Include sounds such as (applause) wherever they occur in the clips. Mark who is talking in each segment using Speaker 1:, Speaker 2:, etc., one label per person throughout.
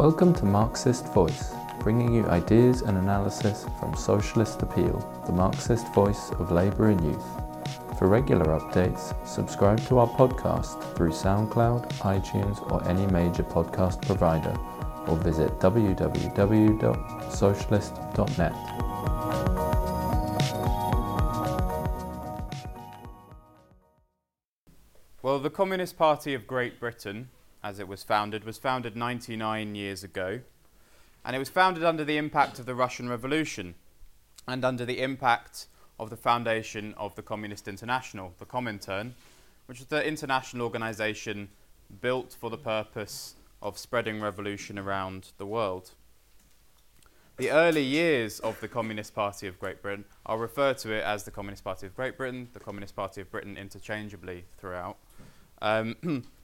Speaker 1: Welcome to Marxist Voice, bringing you ideas and analysis from Socialist Appeal, the Marxist voice of labour and youth. For regular updates, subscribe to our podcast through SoundCloud, iTunes, or any major podcast provider, or visit www.socialist.net.
Speaker 2: Well, the Communist Party of Great Britain, as it was founded, was founded 99 years ago. And it was founded under the impact of the Russian Revolution and under the impact of the foundation of the Communist International, the Comintern, which is the international organization built for the purpose of spreading revolution around the world. The early years of the Communist Party of Great Britain, I'll refer to it as the Communist Party of Great Britain, the Communist Party of Britain interchangeably throughout. Um, (clears throat)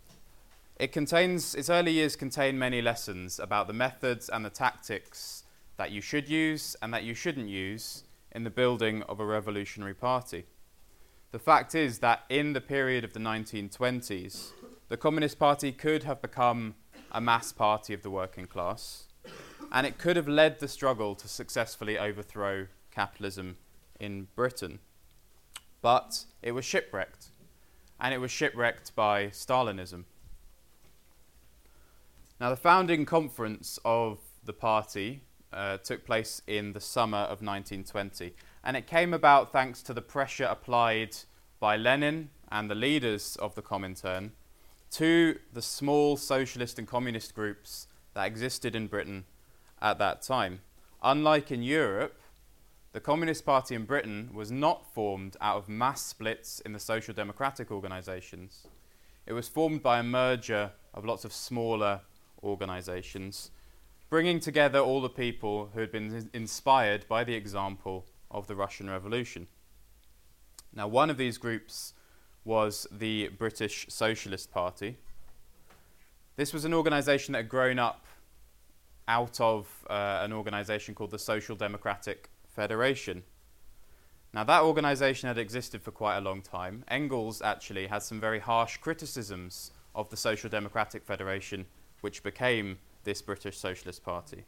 Speaker 2: it contains, its early years contain many lessons about the methods and the tactics that you should use and that you shouldn't use in the building of a revolutionary party. The fact is that in the period of the 1920s, the Communist Party could have become a mass party of the working class, and it could have led the struggle to successfully overthrow capitalism in Britain. But it was shipwrecked and it was shipwrecked by Stalinism. Now, the founding conference of the party uh, took place in the summer of 1920, and it came about thanks to the pressure applied by Lenin and the leaders of the Comintern to the small socialist and communist groups that existed in Britain at that time. Unlike in Europe, the Communist Party in Britain was not formed out of mass splits in the social democratic organisations. It was formed by a merger of lots of smaller organisations, bringing together all the people who had been inspired by the example of the Russian Revolution. Now, one of these groups was the British Socialist Party. This was an organisation that had grown up out of uh, an organisation called the Social Democratic Federation. Now, that organization had existed for quite a long time. Engels actually had some very harsh criticisms of the Social Democratic Federation, which became this British Socialist Party.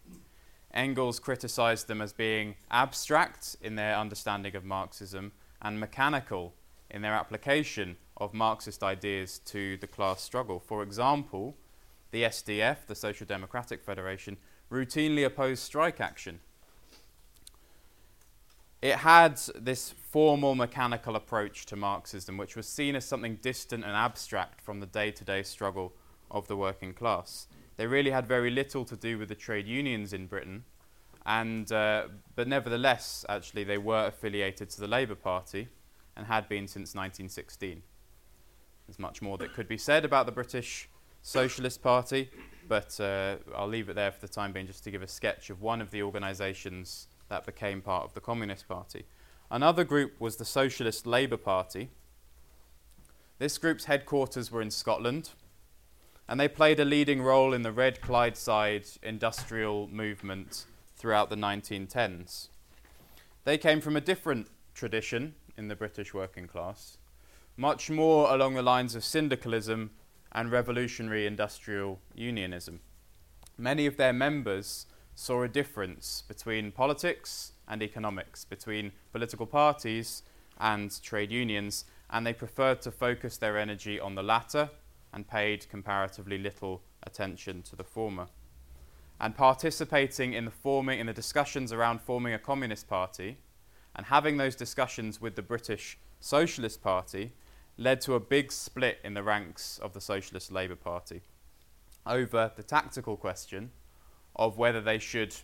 Speaker 2: Engels criticized them as being abstract in their understanding of Marxism and mechanical in their application of Marxist ideas to the class struggle. For example, the SDF, the Social Democratic Federation, routinely opposed strike action it had this formal mechanical approach to Marxism, which was seen as something distant and abstract from the day to day struggle of the working class. They really had very little to do with the trade unions in Britain, and, uh, but nevertheless, actually, they were affiliated to the Labour Party and had been since 1916. There's much more that could be said about the British Socialist Party, but uh, I'll leave it there for the time being just to give a sketch of one of the organisations that became part of the Communist Party. Another group was the Socialist Labour Party. This group's headquarters were in Scotland, and they played a leading role in the Red Clydeside industrial movement throughout the 1910s. They came from a different tradition in the British working class, much more along the lines of syndicalism and revolutionary industrial unionism. Many of their members saw a difference between politics and economics, between political parties and trade unions, and they preferred to focus their energy on the latter and paid comparatively little attention to the former. And participating in the forming in the discussions around forming a communist party and having those discussions with the British Socialist Party led to a big split in the ranks of the Socialist Labour Party over the tactical question of whether they should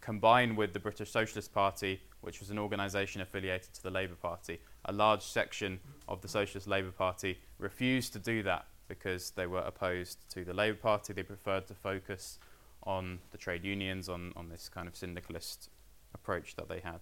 Speaker 2: combine with the British Socialist Party, which was an organisation affiliated to the Labour Party. A large section of the Socialist Labour Party refused to do that because they were opposed to the Labour Party. They preferred to focus on the trade unions, on, on this kind of syndicalist approach that they had.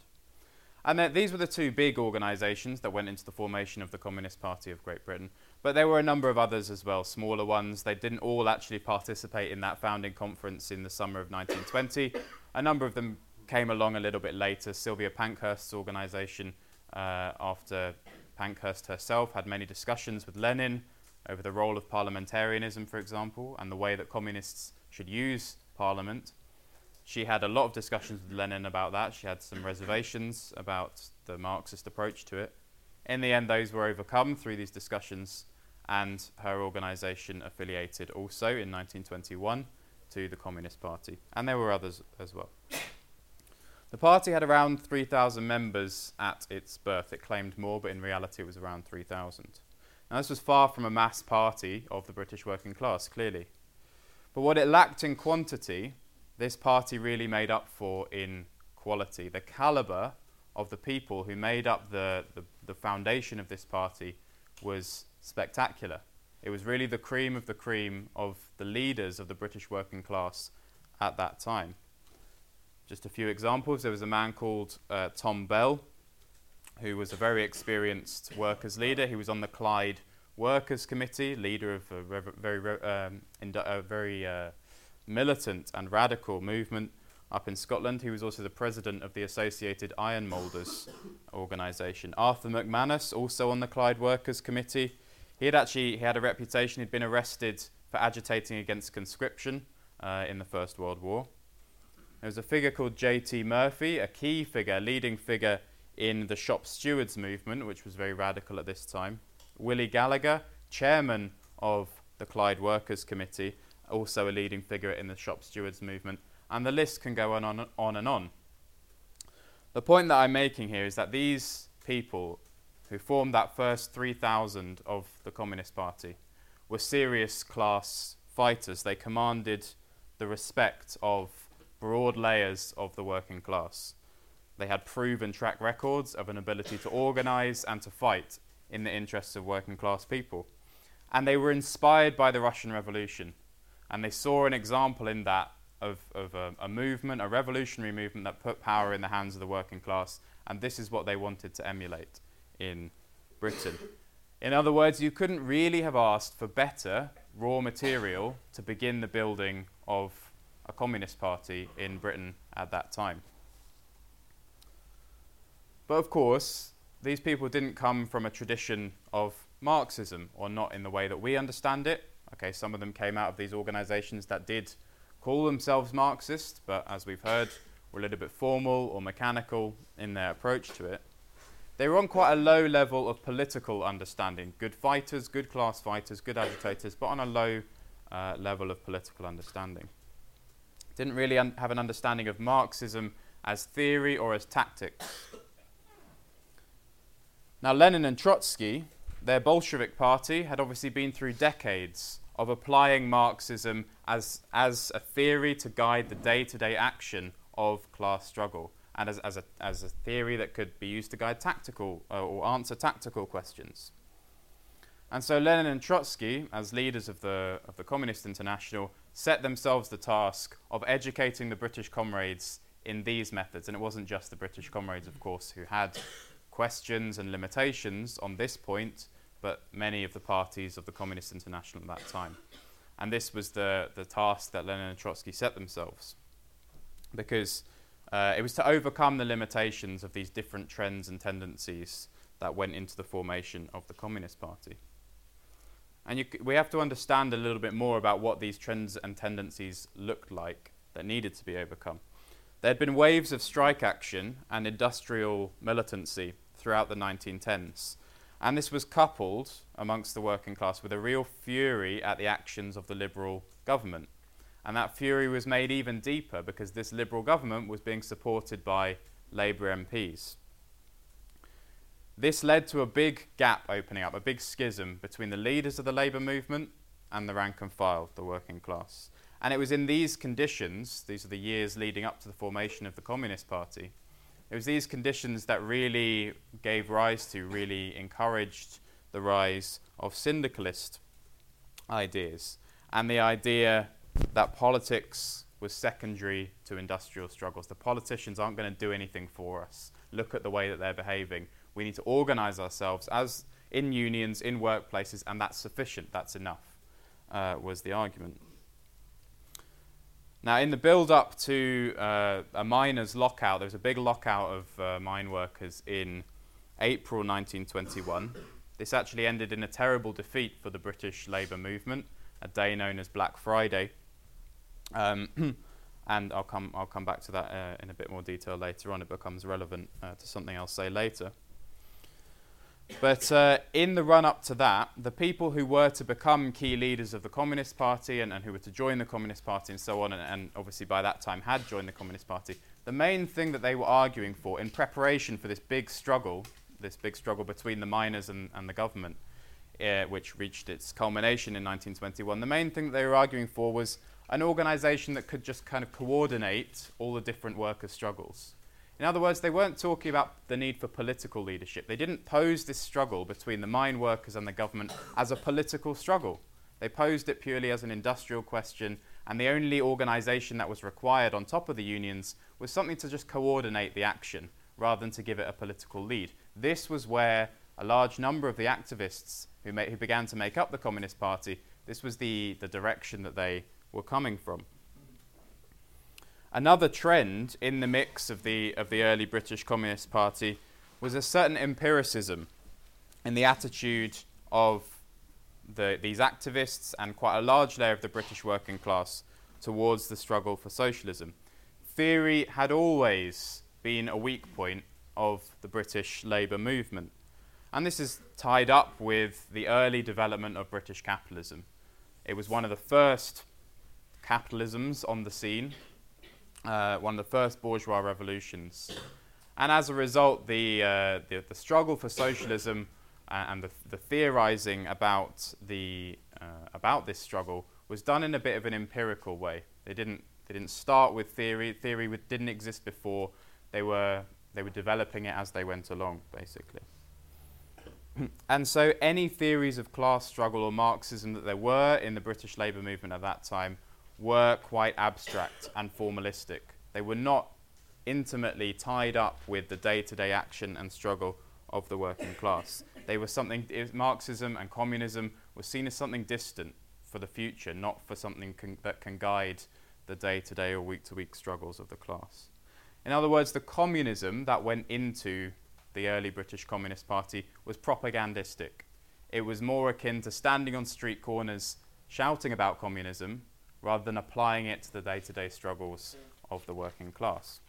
Speaker 2: And these were the two big organisations that went into the formation of the Communist Party of Great Britain. But there were a number of others as well, smaller ones. They didn't all actually participate in that founding conference in the summer of 1920. a number of them came along a little bit later. Sylvia Pankhurst's organisation, uh, after Pankhurst herself had many discussions with Lenin over the role of parliamentarianism, for example, and the way that communists should use parliament. She had a lot of discussions with Lenin about that. She had some reservations about the Marxist approach to it. In the end, those were overcome through these discussions, and her organization affiliated also in 1921 to the Communist Party. And there were others as well. The party had around 3,000 members at its birth. It claimed more, but in reality, it was around 3,000. Now, this was far from a mass party of the British working class, clearly. But what it lacked in quantity, this party really made up for in quality. The caliber of the people who made up the, the, the foundation of this party was spectacular. It was really the cream of the cream of the leaders of the British working class at that time. Just a few examples. There was a man called uh, Tom Bell, who was a very experienced workers' leader. He was on the Clyde Workers' Committee, leader of a rev- very, um, a very uh, militant and radical movement up in Scotland. He was also the president of the Associated Iron Moulders organisation. Arthur McManus, also on the Clyde Workers' Committee. He had actually he had a reputation. He'd been arrested for agitating against conscription uh, in the First World War. There was a figure called J.T. Murphy, a key figure, leading figure in the shop stewards movement, which was very radical at this time. Willie Gallacher, chairman of the Clyde Workers Committee, also a leading figure in the shop stewards movement. And the list can go on, on, on and on. The point that I'm making here is that these people who formed that first 3,000 of the Communist Party were serious class fighters. They commanded the respect of broad layers of the working class. They had proven track records of an ability to organize and to fight in the interests of working class people. And they were inspired by the Russian Revolution. And they saw an example in that of, of a, a, movement, a revolutionary movement that put power in the hands of the working class. And this is what they wanted to emulate in Britain. In other words, you couldn't really have asked for better raw material to begin the building of a communist party in Britain at that time. But of course, these people didn't come from a tradition of Marxism, or not in the way that we understand it. Okay, some of them came out of these organizations that did call themselves Marxist, but as we've heard, were a little bit formal or mechanical in their approach to it. They were on quite a low level of political understanding. Good fighters, good class fighters, good agitators, but on a low uh, level of political understanding didn't really un- have an understanding of Marxism as theory or as tactics. Now, Lenin and Trotsky, their Bolshevik party, had obviously been through decades of applying Marxism as, as a theory to guide the day to day action of class struggle and as, as, a, as a theory that could be used to guide tactical uh, or answer tactical questions. And so Lenin and Trotsky, as leaders of the, of the Communist International, set themselves the task of educating the British comrades in these methods. And it wasn't just the British comrades, of course, who had questions and limitations on this point, but many of the parties of the Communist International at that time. And this was the, the task that Lenin and Trotsky set themselves. Because uh, it was to overcome the limitations of these different trends and tendencies that went into the formation of the Communist Party. And we have to understand a little bit more about what these trends and tendencies looked like that needed to be overcome. There had been waves of strike action and industrial militancy throughout the 1910s, and this was coupled amongst the working class with a real fury at the actions of the Liberal government. And that fury was made even deeper because this Liberal government was being supported by Labour MPs. This led to a big gap opening up, a big schism between the leaders of the labour movement and the rank and file, the working class. And it was in these conditions, these are the years leading up to the formation of the Communist Party, it was these conditions that really gave rise to, really encouraged the rise of syndicalist ideas and the idea that politics was secondary to industrial struggles. The politicians aren't going to do anything for us. Look at the way that they're behaving. We need to organize ourselves as in unions, in workplaces, and that's sufficient, that's enough, uh, was the argument. Now, in the build up to uh, a miners' lockout, there was a big lockout of uh, mine workers in April 1921. This actually ended in a terrible defeat for the British labour movement, a day known as Black Friday. Um, (clears throat) and I'll come, I'll come back to that uh, in a bit more detail later on. It becomes relevant uh, to something I'll say later. But uh, in the run up to that, the people who were to become key leaders of the Communist Party and, and who were to join the Communist Party and so on, and, and, obviously by that time had joined the Communist Party, the main thing that they were arguing for in preparation for this big struggle, this big struggle between the miners and, and the government, uh, which reached its culmination in 1921, the main thing that they were arguing for was an organization that could just kind of coordinate all the different workers' struggles. In other words, they weren't talking about the need for political leadership. They didn't pose this struggle between the mine workers and the government as a political struggle. They posed it purely as an industrial question, and the only organization that was required on top of the unions was something to just coordinate the action rather than to give it a political lead. This was where a large number of the activists who, ma- who began to make up the Communist Party, this was the, the direction that they were coming from. Another trend in the mix of the, of the early British Communist Party was a certain empiricism in the attitude of the, these activists and quite a large layer of the British working class towards the struggle for socialism. Theory had always been a weak point of the British Labour movement. And this is tied up with the early development of British capitalism. It was one of the first capitalisms on the scene uh, one of the first bourgeois revolutions. And as a result, the, uh, the, the, struggle for socialism uh, and the, the theorizing about, the, uh, about this struggle was done in a bit of an empirical way. They didn't, they didn't start with theory, theory didn't exist before, they were, they were developing it as they went along, basically. (clears throat) and so, any theories of class struggle or Marxism that there were in the British labour movement at that time were quite abstract and formalistic. They were not intimately tied up with the day to day action and struggle of the working class. They were something, Marxism and communism were seen as something distant for the future, not for something con- that can guide the day to day or week to week struggles of the class. In other words, the communism that went into the early British Communist Party was propagandistic. It was more akin to standing on street corners shouting about communism rather than applying it to the day to day struggles of the working class.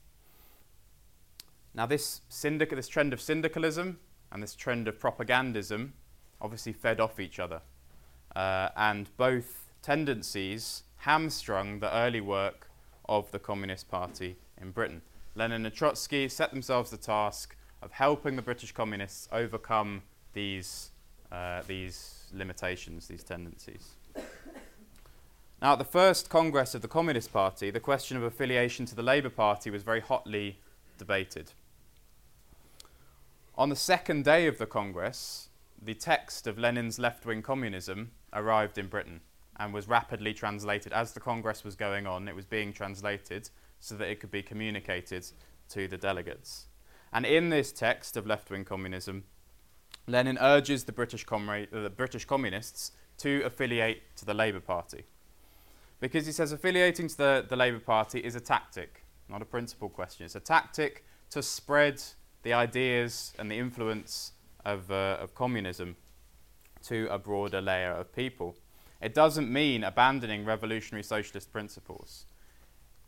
Speaker 2: Now, this, syndic- this trend of syndicalism and this trend of propagandism obviously fed off each other. Uh, and both tendencies hamstrung the early work of the Communist Party in Britain. Lenin and Trotsky set themselves the task of helping the British communists overcome these, uh, these limitations, these tendencies. Now, at the first Congress of the Communist Party, the question of affiliation to the Labour Party was very hotly debated. On the second day of the Congress, the text of Lenin's left wing communism arrived in Britain and was rapidly translated. As the Congress was going on, it was being translated so that it could be communicated to the delegates. And in this text of left wing communism, Lenin urges the British, comrade, uh, the British communists to affiliate to the Labour Party. Because he says affiliating to the, the Labour Party is a tactic, not a principle question. It's a tactic to spread the ideas and the influence of, uh, of communism to a broader layer of people. It doesn't mean abandoning revolutionary socialist principles.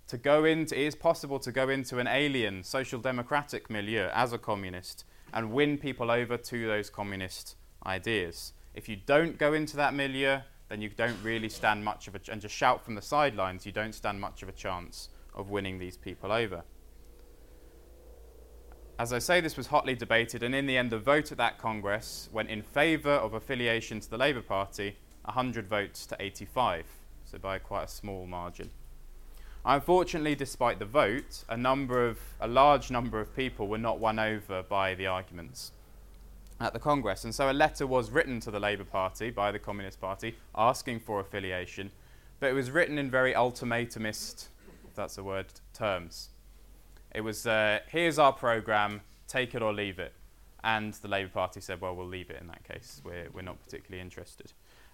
Speaker 2: To go into, it is possible to go into an alien social democratic milieu as a communist and win people over to those communist ideas. If you don't go into that milieu, then you don't really stand much of a ch- and just shout from the sidelines, you don't stand much of a chance of winning these people over. As I say, this was hotly debated, and in the end, the vote at that Congress went in favour of affiliation to the Labour Party, 100 votes to 85, so by quite a small margin. Unfortunately, despite the vote, a number of a large number of people were not won over by the arguments at the Congress. And so a letter was written to the Labour Party by the Communist Party asking for affiliation, but it was written in very ultimatumist, if that's a word, terms. It was, uh, here's our programme, take it or leave it. And the Labour Party said, well, we'll leave it in that case. We're, we're not particularly interested.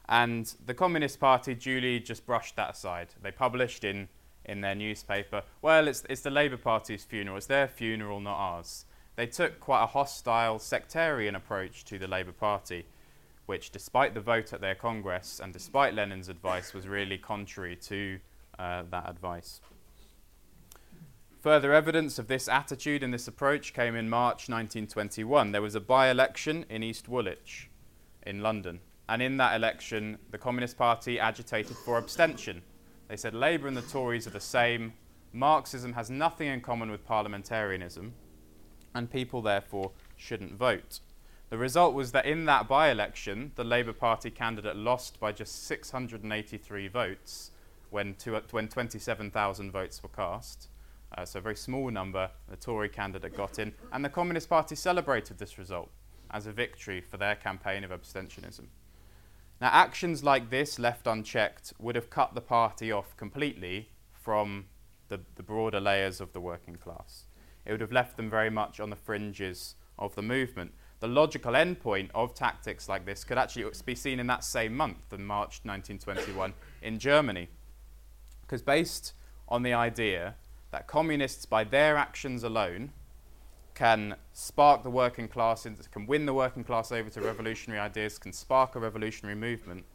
Speaker 2: And the Communist Party duly just brushed that aside. They published in, in their newspaper, well, it's, it's the Labour Party's funeral. It's their funeral, not ours they took quite a hostile sectarian approach to the Labour Party, which, despite the vote at their Congress and despite Lenin's advice, was really contrary to uh, that advice. Further evidence of this attitude and this approach came in March 1921. There was a by election in East Woolwich in London. And in that election, the Communist Party agitated for abstention. They said Labour and the Tories are the same. Marxism has nothing in common with parliamentarianism, and people therefore shouldn't vote. The result was that in that by election, the Labour Party candidate lost by just 683 votes when, when 27,000 votes were cast. Uh, so a very small number, the Tory candidate got in, and the Communist Party celebrated this result as a victory for their campaign of abstentionism. Now, actions like this, left unchecked, would have cut the party off completely from the, the broader layers of the working class. It would have left them very much on the fringes of the movement. The logical endpoint of tactics like this could actually be seen in that same month, in March 1921, in Germany. Because based on the idea that communists, by their actions alone, can spark the working class, can win the working class over to revolutionary ideas, can spark a revolutionary movement.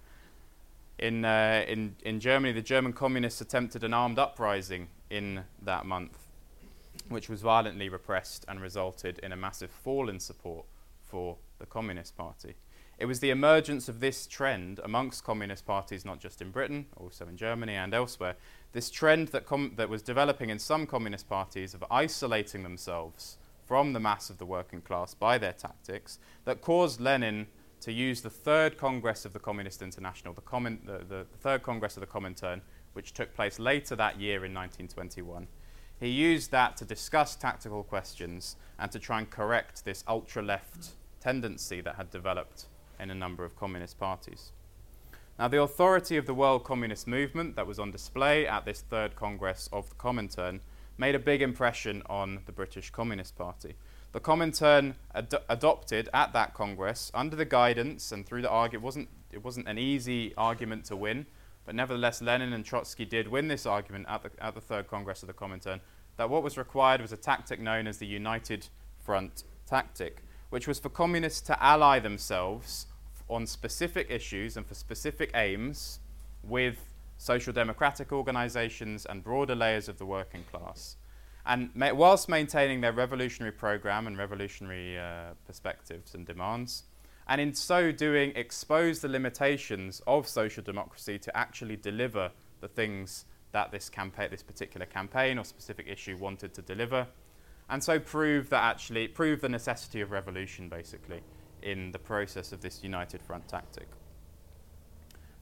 Speaker 2: In, uh, in, in Germany, the German communists attempted an armed uprising in that month, which was violently repressed and resulted in a massive fall in support for the Communist Party. It was the emergence of this trend amongst communist parties, not just in Britain, also in Germany and elsewhere, this trend that, com- that was developing in some communist parties of isolating themselves from the mass of the working class by their tactics that caused Lenin to use the third Congress of the Communist International, the, the, the third Congress of the Comintern, which took place later that year in 1921. He used that to discuss tactical questions and to try and correct this ultra left tendency that had developed in a number of communist parties. Now, the authority of the World Communist Movement that was on display at this third Congress of the Comintern made a big impression on the British Communist Party. The Comintern ad- adopted at that Congress, under the guidance and through the argument, it wasn't, it wasn't an easy argument to win, but nevertheless, Lenin and Trotsky did win this argument at the, at the Third Congress of the Comintern, that what was required was a tactic known as the United Front tactic, which was for communists to ally themselves on specific issues and for specific aims with social democratic organizations, and broader layers of the working class. And ma- whilst maintaining their revolutionary program and revolutionary uh, perspectives and demands, and in so doing, expose the limitations of social democracy to actually deliver the things that this campaign, this particular campaign or specific issue wanted to deliver, and so prove that actually prove the necessity of revolution, basically, in the process of this united front tactic.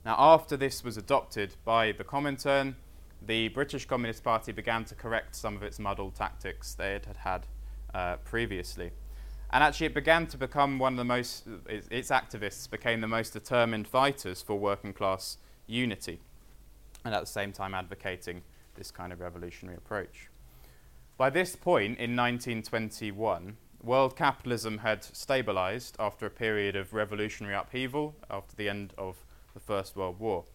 Speaker 2: Now, after this was adopted by the Comintern, the British Communist Party began to correct some of its muddled tactics they had had uh, previously. And actually, it began to become one of the most, its activists became the most determined fighters for working class unity, and at the same time advocating this kind of revolutionary approach. By this point in 1921, world capitalism had stabilized after a period of revolutionary upheaval after the end of the First World War.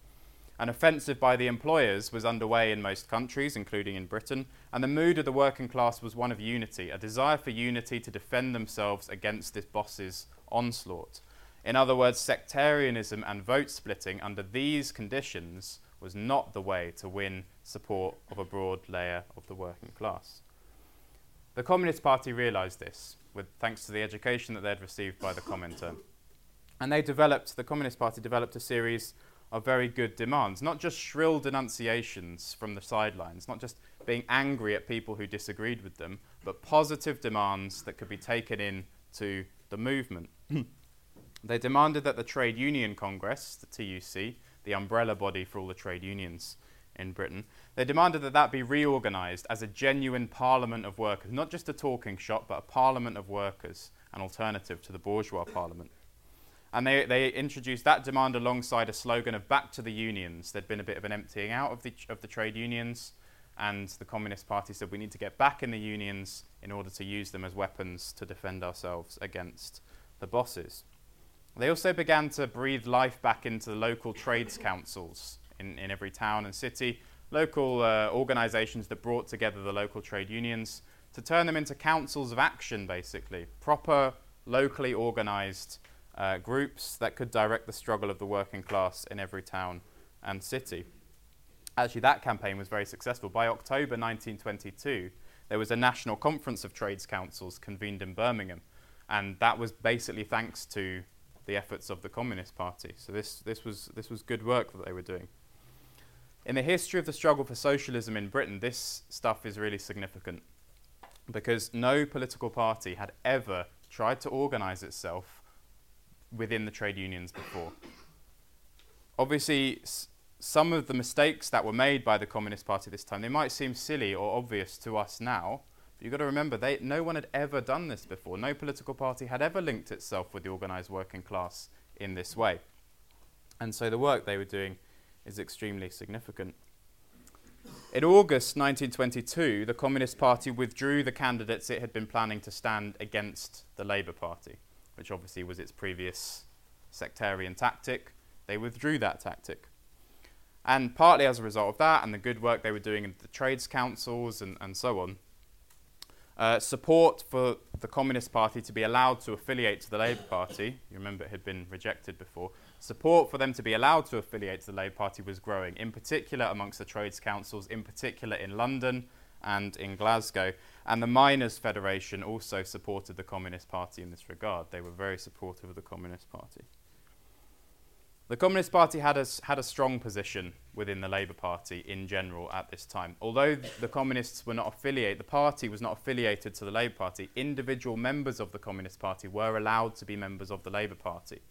Speaker 2: An offensive by the employers was underway in most countries, including in Britain, and the mood of the working class was one of unity, a desire for unity to defend themselves against this boss's onslaught. In other words, sectarianism and vote splitting under these conditions was not the way to win support of a broad layer of the working class. The Communist Party realised this, with thanks to the education that they had received by the Comintern. And they developed, the Communist Party developed a series of very good demands, not just shrill denunciations from the sidelines, not just being angry at people who disagreed with them, but positive demands that could be taken in to the movement. (clears throat) they demanded that the Trade Union Congress, the TUC, the umbrella body for all the trade unions in Britain, they demanded that that be reorganised as a genuine parliament of workers, not just a talking shop, but a parliament of workers, an alternative to the bourgeois parliament. And they, they introduced that demand alongside a slogan of back to the unions. There'd been a bit of an emptying out of the, of the trade unions, and the Communist Party said we need to get back in the unions in order to use them as weapons to defend ourselves against the bosses. They also began to breathe life back into the local trades councils in, in every town and city, local uh, organizations that brought together the local trade unions to turn them into councils of action, basically, proper, locally organized uh, groups that could direct the struggle of the working class in every town and city. actually, that campaign was very successful. By October 1922, there was a national conference of trades councils convened in Birmingham, and that was basically thanks to the efforts of the Communist Party. So this, this, was, this was good work that they were doing. In the history of the struggle for socialism in Britain, this stuff is really significant because no political party had ever tried to organise itself within the trade unions before. Obviously, s- some of the mistakes that were made by the Communist Party this time, they might seem silly or obvious to us now, but you've got to remember, they, no one had ever done this before. No political party had ever linked itself with the organised working class in this way. And so the work they were doing is extremely significant. In August 1922, the Communist Party withdrew the candidates it had been planning to stand against the Labour Party, which obviously was its previous sectarian tactic. They withdrew that tactic. And partly as a result of that and the good work they were doing in the trades councils and, and so on, uh, support for the Communist Party to be allowed to affiliate to the Labour Party, you remember it had been rejected before, support for them to be allowed to affiliate to the Labour Party was growing, in particular amongst the trades councils, in particular in London and in Glasgow. And the Miners' Federation also supported the Communist Party in this regard. They were very supportive of the Communist Party. The Communist Party had a, had a strong position within the Labour Party in general at this time. Although the Communists were not affiliated, the party was not affiliated to the Labour Party, individual members of the Communist Party were allowed to be members of the Labour Party.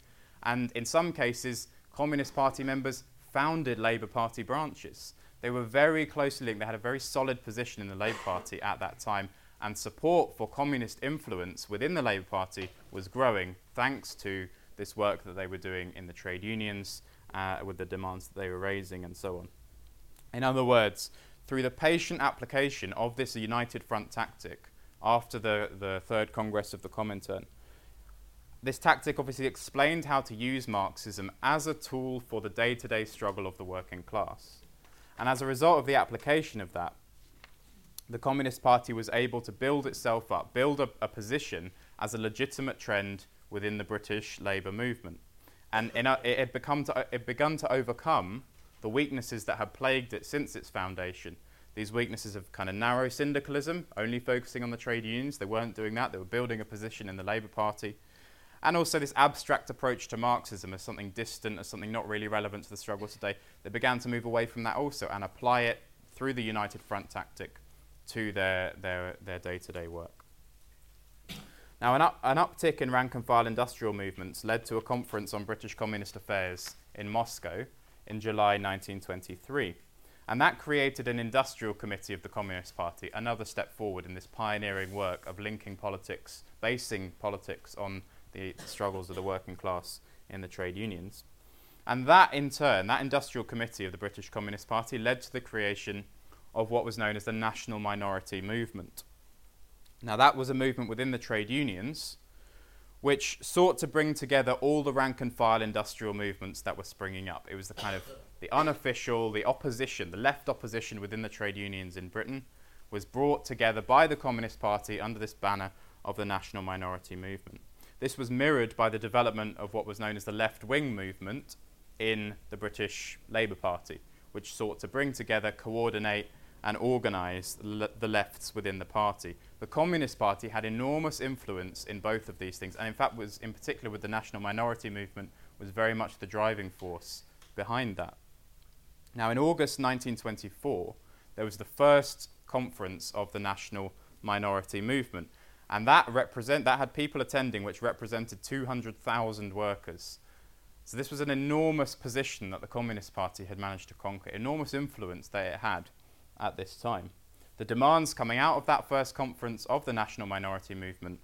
Speaker 2: And in some cases, Communist Party members founded Labour Party branches. They were very closely linked, they had a very solid position in the Labour Party at that time, and support for communist influence within the Labour Party was growing thanks to this work that they were doing in the trade unions uh, with the demands that they were raising and so on. In other words, through the patient application of this united front tactic after the, the Third Congress of the Comintern, this tactic obviously explained how to use Marxism as a tool for the day to day struggle of the working class. And as a result of the application of that, the Communist Party was able to build itself up, build a, a position as a legitimate trend within the British labour movement. And a, it, had become to, it begun to overcome the weaknesses that had plagued it since its foundation. These weaknesses of kind of narrow syndicalism, only focusing on the trade unions. They weren't doing that, they were building a position in the Labour Party. And also this abstract approach to Marxism as something distant, as something not really relevant to the struggle today. They began to move away from that also and apply it through the United Front tactic to their, their, their day-to-day work. Now, an, up, an uptick in rank and file industrial movements led to a conference on British Communist affairs in Moscow in July 1923. And that created an industrial committee of the Communist Party, another step forward in this pioneering work of linking politics, basing politics on the struggles of the working class in the trade unions. And that, in turn, that industrial committee of the British Communist Party led to the creation of what was known as the National Minority Movement. Now, that was a movement within the trade unions which sought to bring together all the rank and file industrial movements that were springing up. It was the kind of the unofficial, the opposition, the left opposition within the trade unions in Britain was brought together by the Communist Party under this banner of the National Minority Movement. This was mirrored by the development of what was known as the left wing movement in the British Labour Party, which sought to bring together, coordinate, and organise the lefts within the party. The Communist Party had enormous influence in both of these things, and in fact was, in particular with the national minority movement, was very much the driving force behind that. Now, in August 1924, there was the first conference of the national minority movement, and that represent that had people attending, which represented 200,000 workers. So this was an enormous position that the Communist Party had managed to conquer, enormous influence that it had at this time. The demands coming out of that first conference of the national minority movement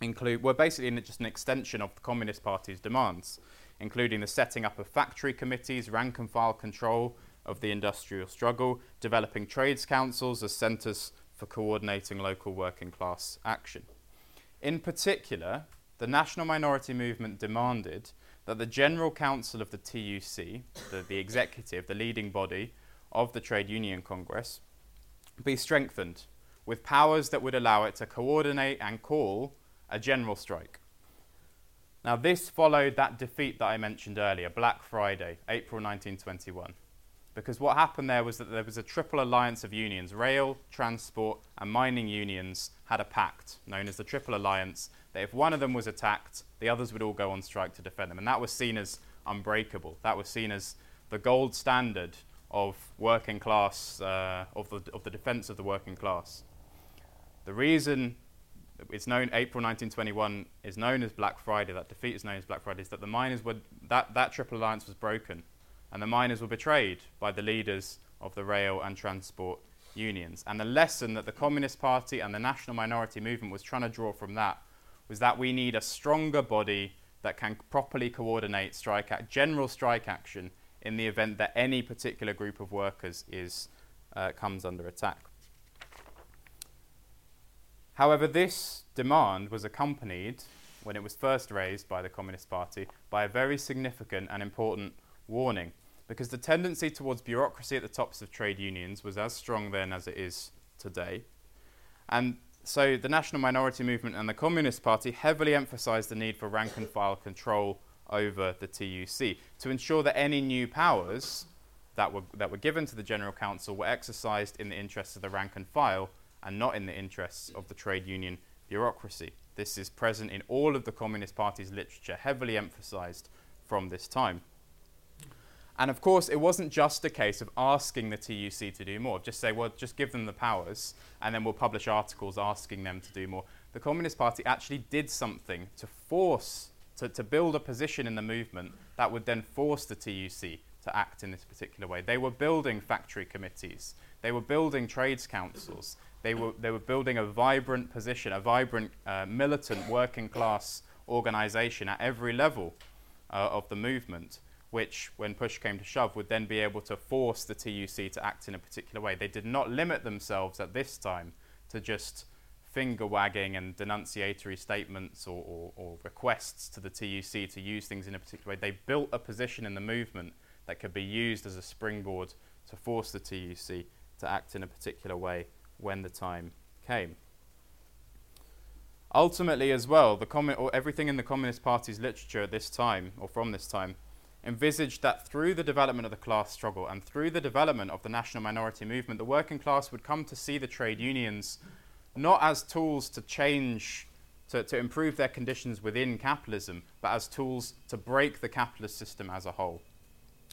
Speaker 2: include were basically just an extension of the Communist Party's demands, including the setting up of factory committees, rank and file control of the industrial struggle, developing trades councils as centres for coordinating local working class action. In particular, the national minority movement demanded that the General Council of the TUC, the, the executive, the leading body of the Trade Union Congress, be strengthened with powers that would allow it to coordinate and call a general strike. Now, this followed that defeat that I mentioned earlier, Black Friday, April 1921. Because what happened there was that there was a triple alliance of unions rail, transport, and mining unions had a pact known as the Triple Alliance that if one of them was attacked, the others would all go on strike to defend them. And that was seen as unbreakable. That was seen as the gold standard of working class, uh, of, the, of the defense of the working class. The reason it's known April 1921 is known as Black Friday. That defeat is known as Black Friday. Is that the miners were that that Triple Alliance was broken, and the miners were betrayed by the leaders of the rail and transport unions. And the lesson that the Communist Party and the National Minority Movement was trying to draw from that was that we need a stronger body that can properly coordinate strike act, general strike action in the event that any particular group of workers is uh, comes under attack. However, this demand was accompanied, when it was first raised by the Communist Party, by a very significant and important warning, because the tendency towards bureaucracy at the tops of trade unions was as strong then as it is today. And so the National Minority Movement and the Communist Party heavily emphasized the need for rank and file control over the TUC to ensure that any new powers that were, that were given to the General Council were exercised in the interests of the rank and file and not in the interests of the trade union bureaucracy. This is present in all of the Communist Party's literature, heavily emphasized from this time. And of course, it wasn't just a case of asking the TUC to do more, just say, well, just give them the powers, and then we'll publish articles asking them to do more. The Communist Party actually did something to force, to, to build a position in the movement that would then force the TUC to act in this particular way. They were building factory committees, they were building trades councils, they were, they were building a vibrant position, a vibrant, uh, militant working class organization at every level uh, of the movement which, when push came to shove, would then be able to force the TUC to act in a particular way. They did not limit themselves at this time to just finger wagging and denunciatory statements or, or, or, requests to the TUC to use things in a particular way. They built a position in the movement that could be used as a springboard to force the TUC to act in a particular way when the time came. Ultimately, as well, the commun- everything in the Communist Party's literature at this time, or from this time, envisaged that through the development of the class struggle and through the development of the national minority movement, the working class would come to see the trade unions not as tools to change, to, to improve their conditions within capitalism, but as tools to break the capitalist system as a whole.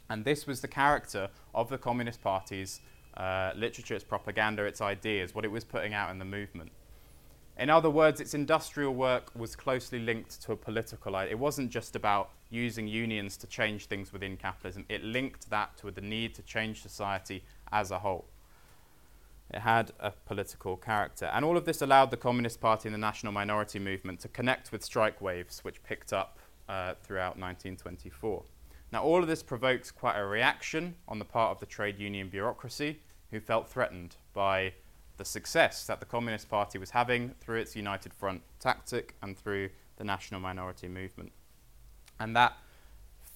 Speaker 2: And this was the character of the Communist Party's uh, literature, its propaganda, its ideas, what it was putting out in the movement. In other words, its industrial work was closely linked to a political idea. It wasn't just about using unions to change things within capitalism, it linked that to the need to change society as a whole. It had a political character. And all of this allowed the Communist Party and the national minority movement to connect with strike waves, which picked up uh, throughout 1924. Now, all of this provoked quite a reaction on the part of the trade union bureaucracy, who felt threatened by the success that the Communist Party was having through its United Front tactic and through the national minority movement. And that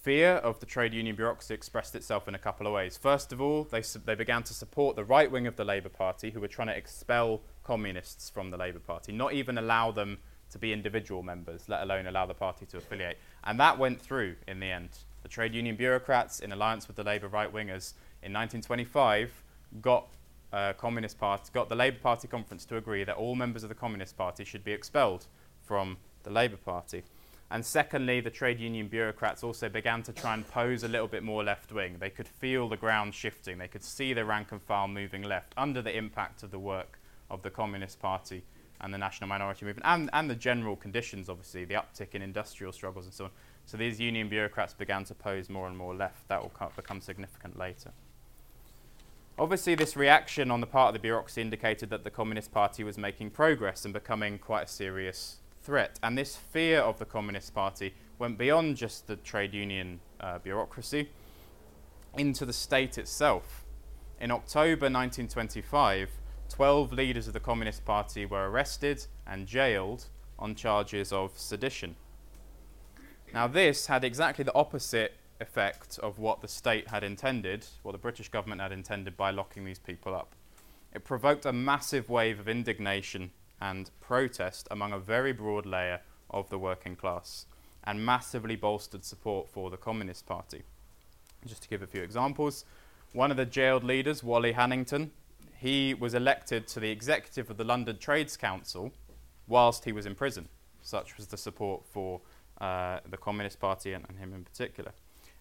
Speaker 2: fear of the trade union bureaucracy expressed itself in a couple of ways. First of all, they, su- they began to support the right wing of the Labour Party, who were trying to expel communists from the Labour Party, not even allow them to be individual members, let alone allow the party to affiliate. And that went through in the end. The trade union bureaucrats, in alliance with the Labour right wingers, in 1925 got uh, Communist Party got the Labour Party conference to agree that all members of the Communist Party should be expelled from the Labour Party. And secondly, the trade union bureaucrats also began to try and pose a little bit more left wing. They could feel the ground shifting, they could see the rank and file moving left under the impact of the work of the Communist Party and the national minority movement and, and the general conditions, obviously, the uptick in industrial struggles and so on. So these union bureaucrats began to pose more and more left. That will become significant later. Obviously, this reaction on the part of the bureaucracy indicated that the Communist Party was making progress and becoming quite a serious threat. And this fear of the Communist Party went beyond just the trade union uh, bureaucracy into the state itself. In October 1925, 12 leaders of the Communist Party were arrested and jailed on charges of sedition. Now, this had exactly the opposite effect of what the state had intended, what the British government had intended by locking these people up. It provoked a massive wave of indignation and protest among a very broad layer of the working class and massively bolstered support for the Communist Party. Just to give a few examples, One of the jailed leaders, Wally Hannington, he was elected to the executive of the London Trades Council whilst he was in prison. Such was the support for uh, the Communist Party and, and him in particular.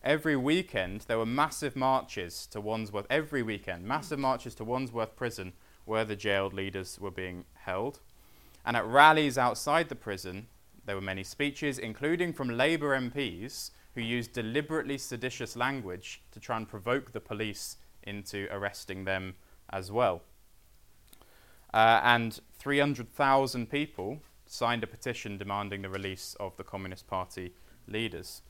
Speaker 2: Every weekend, there were massive marches to Wandsworth. Every weekend, massive marches to Wandsworth Prison where the jailed leaders were being held. And at rallies outside the prison, there were many speeches, including from Labour MPs who used deliberately seditious language to try and provoke the police into arresting them as well. Uh, and 300,000 people signed a petition demanding the release of the Communist Party leaders.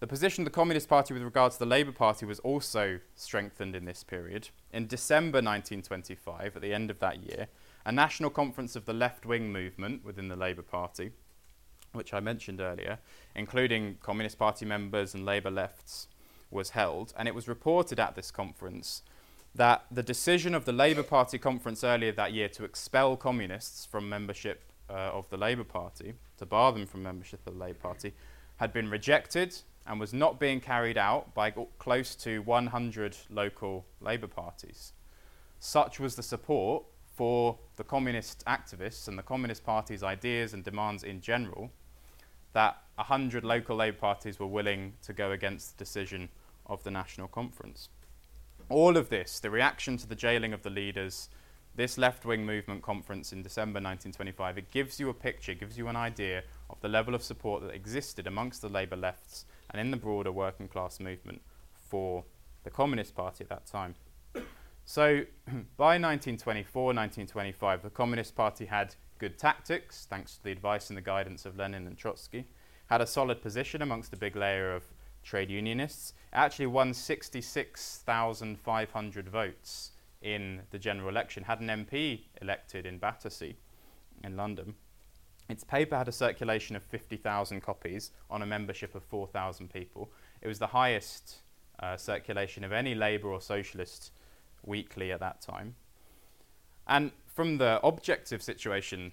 Speaker 2: The position of the Communist Party with regard to the Labour Party was also strengthened in this period. In December 1925, at the end of that year, a national conference of the left wing movement within the Labour Party, which I mentioned earlier, including Communist Party members and Labour lefts, was held. And it was reported at this conference that the decision of the Labour Party conference earlier that year to expel communists from membership uh, of the Labour Party, to bar them from membership of the Labour Party, had been rejected and was not being carried out by close to 100 local Labour parties. Such was the support for the communist activists and the Communist Party's ideas and demands in general that 100 local Labour parties were willing to go against the decision of the National Conference. All of this, the reaction to the jailing of the leaders, this left wing movement conference in December 1925, it gives you a picture, gives you an idea of the level of support that existed amongst the Labour lefts and in the broader working class movement for the Communist Party at that time. So (clears throat) by 1924, 1925, the Communist Party had good tactics, thanks to the advice and the guidance of Lenin and Trotsky, had a solid position amongst a big layer of trade unionists, actually won 66,500 votes in the general election, had an MP elected in Battersea in London. Its paper had a circulation of 50,000 copies on a membership of 4,000 people. It was the highest uh, circulation of any Labour or Socialist weekly at that time. And from the objective situation,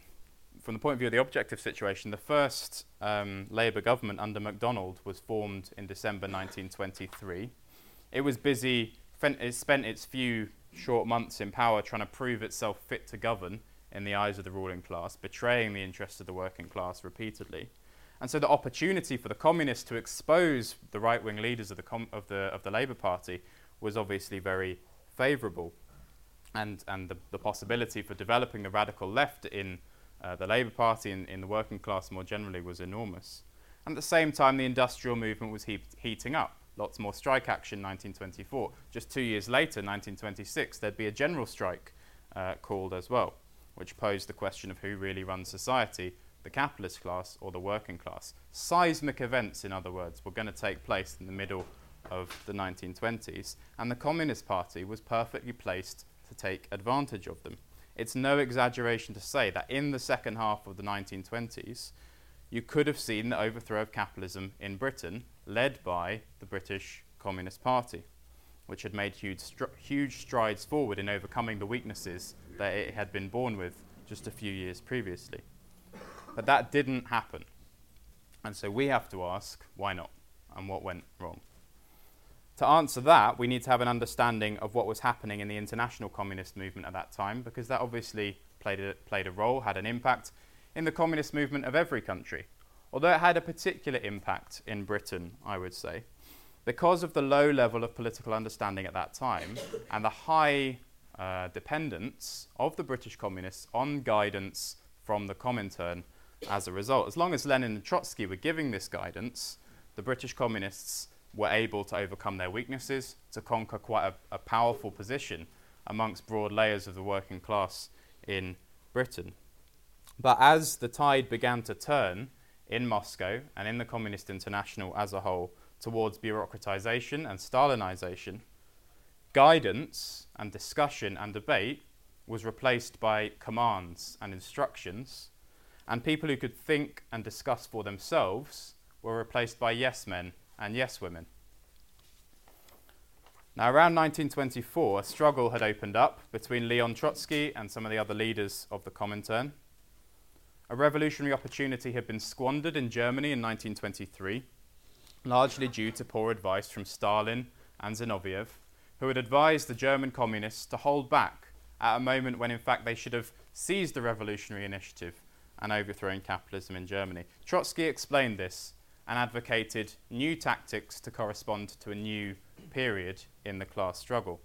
Speaker 2: from the point of view of the objective situation, the first um, Labour government under MacDonald was formed in December 1923. It was busy, it spent its few short months in power trying to prove itself fit to govern in the eyes of the ruling class, betraying the interests of the working class repeatedly. And so the opportunity for the communists to expose the right wing leaders of the, com- of the, of the Labour Party was obviously very favourable. And, and the, the possibility for developing the radical left in uh, the Labour Party and in the working class more generally was enormous. And at the same time, the industrial movement was he- heating up. Lots more strike action 1924. Just two years later, 1926, there'd be a general strike uh, called as well, which posed the question of who really runs society, the capitalist class or the working class. Seismic events, in other words, were going to take place in the middle of the 1920s, and the Communist Party was perfectly placed to take advantage of them. It's no exaggeration to say that in the second half of the 1920s, you could have seen the overthrow of capitalism in Britain, led by the British Communist Party, which had made huge, str- huge strides forward in overcoming the weaknesses that it had been born with just a few years previously. But that didn't happen. And so we have to ask why not and what went wrong. To answer that, we need to have an understanding of what was happening in the international communist movement at that time, because that obviously played a, played a role, had an impact in the communist movement of every country. Although it had a particular impact in Britain, I would say, because of the low level of political understanding at that time and the high uh, dependence of the British communists on guidance from the Comintern as a result. As long as Lenin and Trotsky were giving this guidance, the British communists were able to overcome their weaknesses, to conquer quite a, a powerful position amongst broad layers of the working class in Britain. But as the tide began to turn in Moscow and in the Communist International as a whole towards bureaucratization and Stalinization, guidance and discussion and debate was replaced by commands and instructions, and people who could think and discuss for themselves were replaced by yes men and yes women. Now, around 1924, a struggle had opened up between Leon Trotsky and some of the other leaders of the Comintern. A revolutionary opportunity had been squandered in Germany in 1923, largely due to poor advice from Stalin and Zinoviev, who had advised the German communists to hold back at a moment when, in fact, they should have seized the revolutionary initiative and overthrown capitalism in Germany. Trotsky explained this and advocated new tactics to correspond to a new period in the class struggle.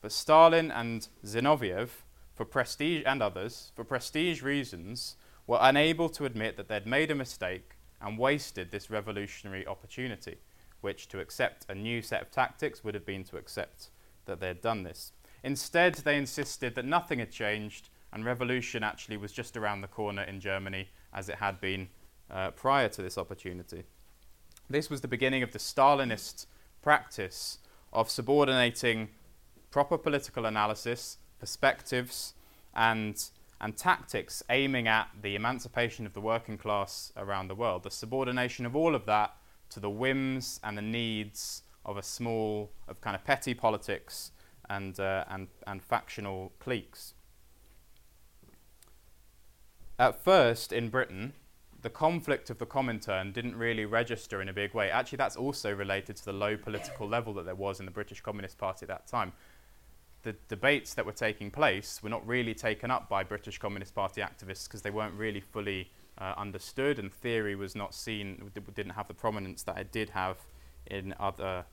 Speaker 2: But Stalin and Zinoviev, for prestige and others, for prestige reasons, were unable to admit that they'd made a mistake and wasted this revolutionary opportunity, which to accept a new set of tactics would have been to accept that they had done this. Instead, they insisted that nothing had changed and revolution actually was just around the corner in Germany as it had been uh, prior to this opportunity. This was the beginning of the Stalinist practice of subordinating proper political analysis, perspectives, and, and tactics aiming at the emancipation of the working class around the world, the subordination of all of that to the whims and the needs of a small, of kind of petty politics and, uh, and, and factional cliques. At first, in Britain, the conflict of the Comintern didn't really register in a big way. Actually, that's also related to the low political level that there was in the British Communist Party at that time. The debates that were taking place were not really taken up by British Communist Party activists because they weren't really fully uh, understood, and theory was not seen, didn't have the prominence that it did have in other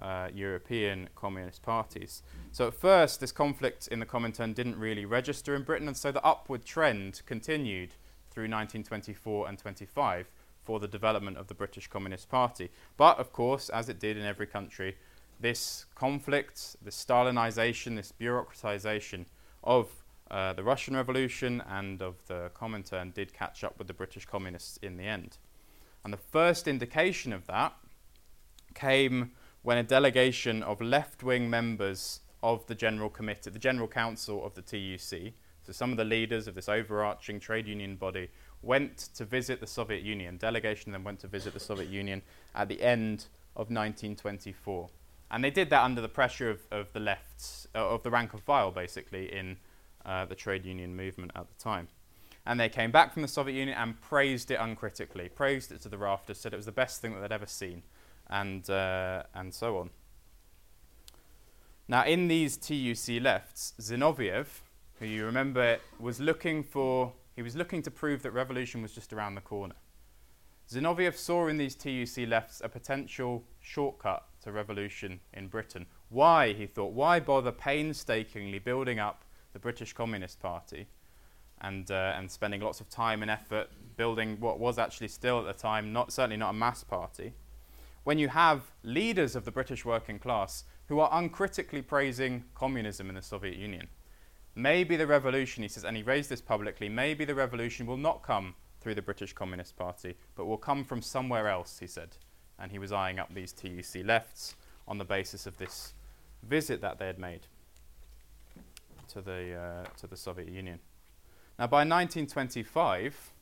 Speaker 2: uh, European communist parties. So at first, this conflict in the Comintern didn't really register in Britain, and so the upward trend continued through 1924 and 25 for the development of the British Communist Party. But of course, as it did in every country, this conflict, this Stalinization, this bureaucratization of uh, the Russian Revolution and of the Comintern did catch up with the British Communists in the end. And the first indication of that came when a delegation of left wing members of the General Committee, the General Council of the TUC, so some of the leaders of this overarching trade union body went to visit the Soviet Union. Delegation then went to visit the Soviet Union at the end of 1924. And they did that under the pressure of, of the left, uh, of the rank and file, basically, in uh, the trade union movement at the time. And they came back from the Soviet Union and praised it uncritically, praised it to the rafters, said it was the best thing that they'd ever seen, and, uh, and so on. Now, in these TUC lefts, Zinoviev, who you remember was looking for, he was looking to prove that revolution was just around the corner. Zinoviev saw in these TUC lefts a potential shortcut to revolution in Britain. Why, he thought, why bother painstakingly building up the British Communist Party and, uh, and spending lots of time and effort building what was actually still at the time not, certainly not a mass party, when you have leaders of the British working class who are uncritically praising communism in the Soviet Union? Maybe the revolution, he says, and he raised this publicly, maybe the revolution will not come through the British Communist Party, but will come from somewhere else, he said. And he was eyeing up these TUC lefts on the basis of this visit that they had made to the, uh, to the Soviet Union. Now, by 1925,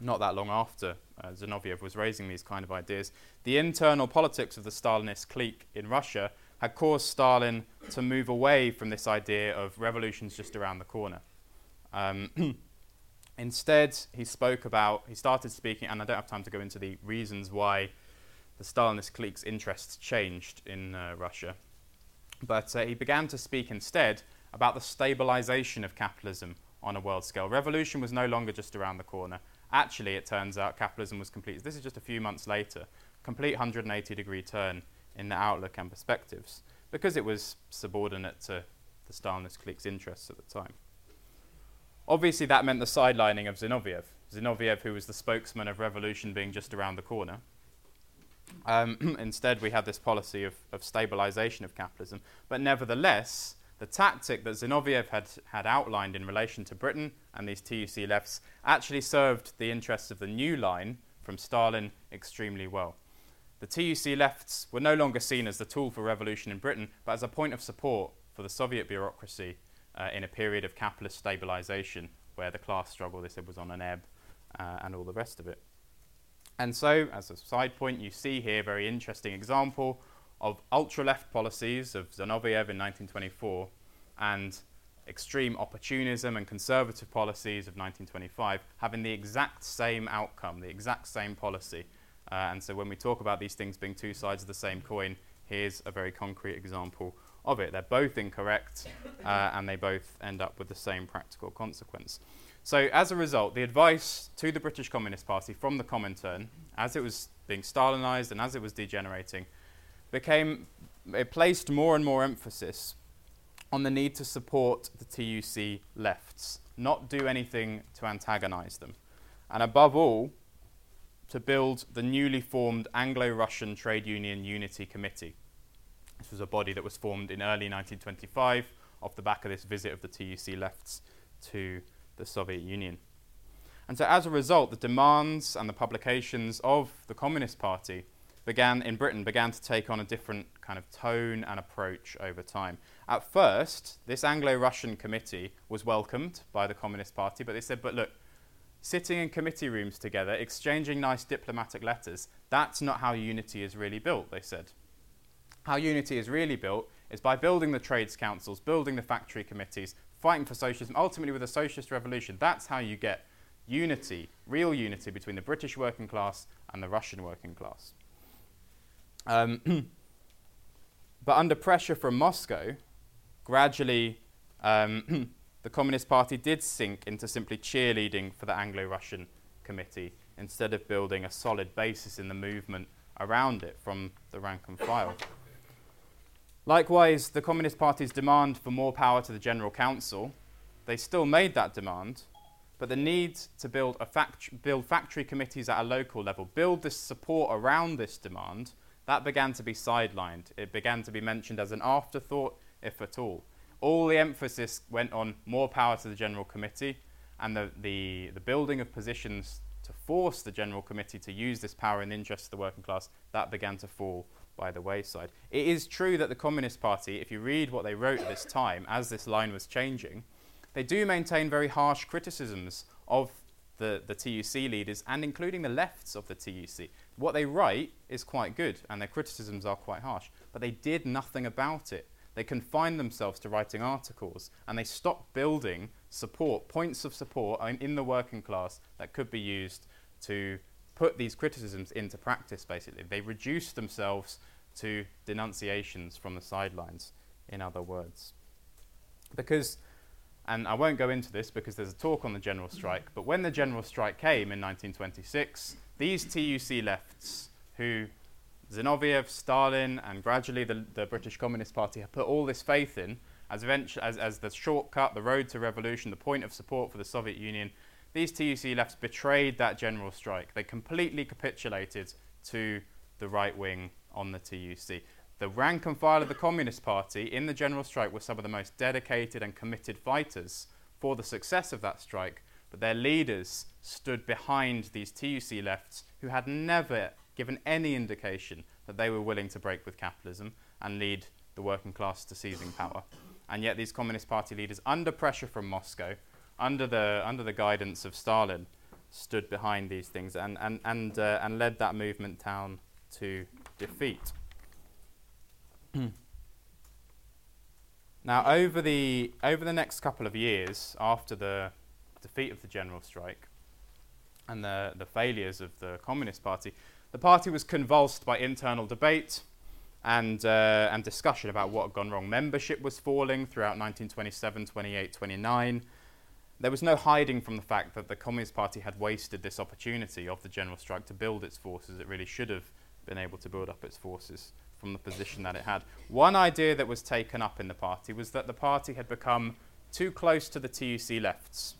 Speaker 2: not that long after uh, Zinoviev was raising these kind of ideas, the internal politics of the Stalinist clique in Russia had caused Stalin to move away from this idea of revolutions just around the corner. Um, (clears throat) instead, he spoke about, he started speaking, and I don't have time to go into the reasons why the Stalinist clique's interests changed in uh, Russia. But uh, he began to speak instead about the stabilization of capitalism on a world scale. Revolution was no longer just around the corner. Actually, it turns out capitalism was complete. This is just a few months later, complete 180 degree turn in the outlook and perspectives because it was subordinate to the Stalinist clique's interests at the time. Obviously, that meant the sidelining of Zinoviev. Zinoviev, who was the spokesman of revolution being just around the corner. Um, (clears throat) instead, we had this policy of, of stabilization of capitalism. But nevertheless, the tactic that Zinoviev had, had outlined in relation to Britain and these TUC lefts actually served the interests of the new line from Stalin extremely well. The TUC lefts were no longer seen as the tool for revolution in Britain, but as a point of support for the Soviet bureaucracy uh, in a period of capitalist stabilization where the class struggle, they said, was on an ebb uh, and all the rest of it. And so, as a side point, you see here a very interesting example of ultra left policies of Zinoviev in 1924 and extreme opportunism and conservative policies of 1925 having the exact same outcome, the exact same policy uh, and so when we talk about these things being two sides of the same coin, here's a very concrete example of it. They're both incorrect, (laughs) uh, and they both end up with the same practical consequence. So, as a result, the advice to the British Communist Party from the Comintern, as it was being Stalinized and as it was degenerating, became it placed more and more emphasis on the need to support the TUC lefts, not do anything to antagonize them, and above all, to build the newly formed Anglo Russian Trade Union Unity Committee. This was a body that was formed in early 1925 off the back of this visit of the TUC lefts to the Soviet Union. And so, as a result, the demands and the publications of the Communist Party began in Britain began to take on a different kind of tone and approach over time. At first, this Anglo-Russian committee was welcomed by the Communist Party, but they said, "But look, sitting in committee rooms together, exchanging nice diplomatic letters, that's not how unity is really built." They said. How unity is really built is by building the trades councils, building the factory committees, fighting for socialism, ultimately with a socialist revolution. That's how you get unity, real unity between the British working class and the Russian working class. Um, (clears throat) but under pressure from Moscow, gradually um, (clears throat) the Communist Party did sink into simply cheerleading for the Anglo Russian Committee instead of building a solid basis in the movement around it from the rank and file. Likewise, the Communist Party's demand for more power to the General Council, they still made that demand, but the need to build, fact- build factory committees at a local level, build this support around this demand, that began to be sidelined. It began to be mentioned as an afterthought, if at all. All the emphasis went on more power to the General Committee and the, the, the building of positions to force the General Committee to use this power in the interest of the working class, that began to fall by the wayside. It is true that the Communist Party, if you read what they wrote at this time, as this line was changing, they do maintain very harsh criticisms of the, the TUC leaders and including the lefts of the TUC. What they write is quite good and their criticisms are quite harsh, but they did nothing about it. They confined themselves to writing articles and they stopped building support, points of support in, the working class that could be used to put these criticisms into practice, basically. They reduced themselves to denunciations from the sidelines, in other words. Because and I won't go into this because there's a talk on the general strike, but when the general strike came in 1926, these TUC lefts, who Zinoviev, Stalin, and gradually the, the British Communist Party have put all this faith in as, as, as the shortcut, the road to revolution, the point of support for the Soviet Union, these TUC lefts betrayed that general strike. They completely capitulated to the right wing on the TUC. The rank and file of the Communist Party in the general strike were some of the most dedicated and committed fighters for the success of that strike, but their leaders stood behind these TUC lefts who had never given any indication that they were willing to break with capitalism and lead the working class to seizing power. And yet, these Communist Party leaders, under pressure from Moscow, under the, under the guidance of Stalin, stood behind these things and, and, and, uh, and led that movement down to defeat. Now, over the, over the next couple of years, after the defeat of the general strike and the, the failures of the Communist Party, the party was convulsed by internal debate and, uh, and discussion about what had gone wrong. Membership was falling throughout 1927, 28, 29. There was no hiding from the fact that the Communist Party had wasted this opportunity of the general strike to build its forces. It really should have been able to build up its forces from the position that it had. One idea that was taken up in the party was that the party had become too close to the TUC lefts.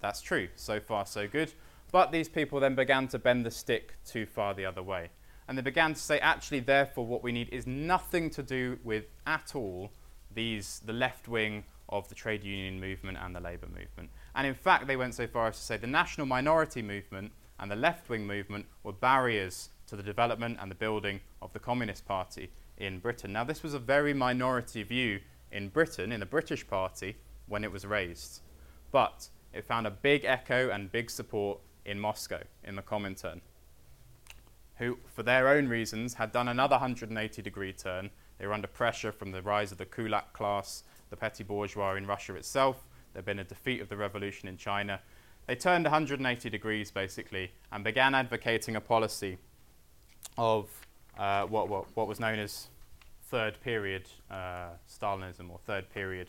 Speaker 2: That's true. So far, so good. But these people then began to bend the stick too far the other way. And they began to say, actually, therefore, what we need is nothing to do with at all these, the left wing of the trade union movement and the labour movement. And in fact, they went so far as to say the national minority movement and the left wing movement were barriers to the development and the building of the Communist Party in Britain. Now, this was a very minority view in Britain, in the British Party, when it was raised. But it found a big echo and big support in Moscow, in the Comintern, who, for their own reasons, had done another 180 degree turn. They were under pressure from the rise of the kulak class, the petty bourgeois in Russia itself. There'd been a defeat of the revolution in China. They turned 180 degrees, basically, and began advocating a policy of uh, what, what, what was known as third period uh, Stalinism or third period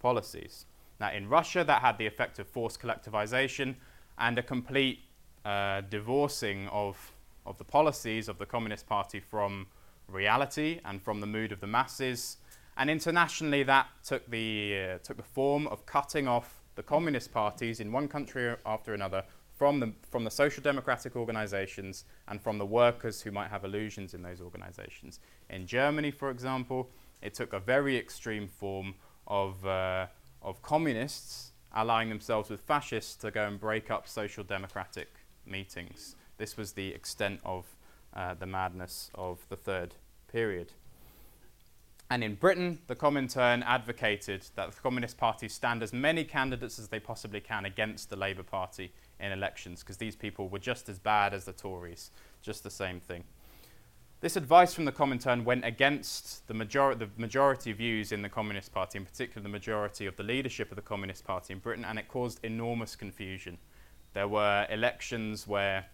Speaker 2: policies. Now, in Russia, that had the effect of forced collectivization and a complete uh, divorcing of, of the policies of the Communist Party from reality and from the mood of the masses. And internationally, that took the, uh, took the form of cutting off the communist parties in one country after another from the, from the social democratic organizations and from the workers who might have illusions in those organizations. In Germany, for example, it took a very extreme form of, uh, of communists allying themselves with fascists to go and break up social democratic meetings. This was the extent of uh, the madness of the third period. And in Britain, the Comintern advocated that the Communist Party stand as many candidates as they possibly can against the Labour Party in elections, because these people were just as bad as the Tories, just the same thing. This advice from the Comintern went against the, the majority views in the Communist Party, in particular the majority of the leadership of the Communist Party in Britain, and it caused enormous confusion. There were elections where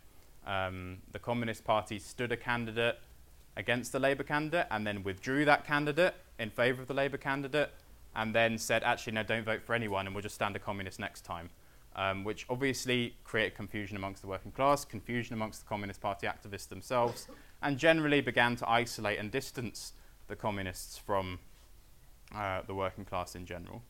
Speaker 2: um, the Communist Party stood a candidate against the Labour candidate and then withdrew that candidate in favour of the Labour candidate and then said, actually, no, don't vote for anyone and we'll just stand a communist next time. Um, which obviously created confusion amongst the working class, confusion amongst the Communist Party activists themselves, and generally began to isolate and distance the communists from uh, the working class in general.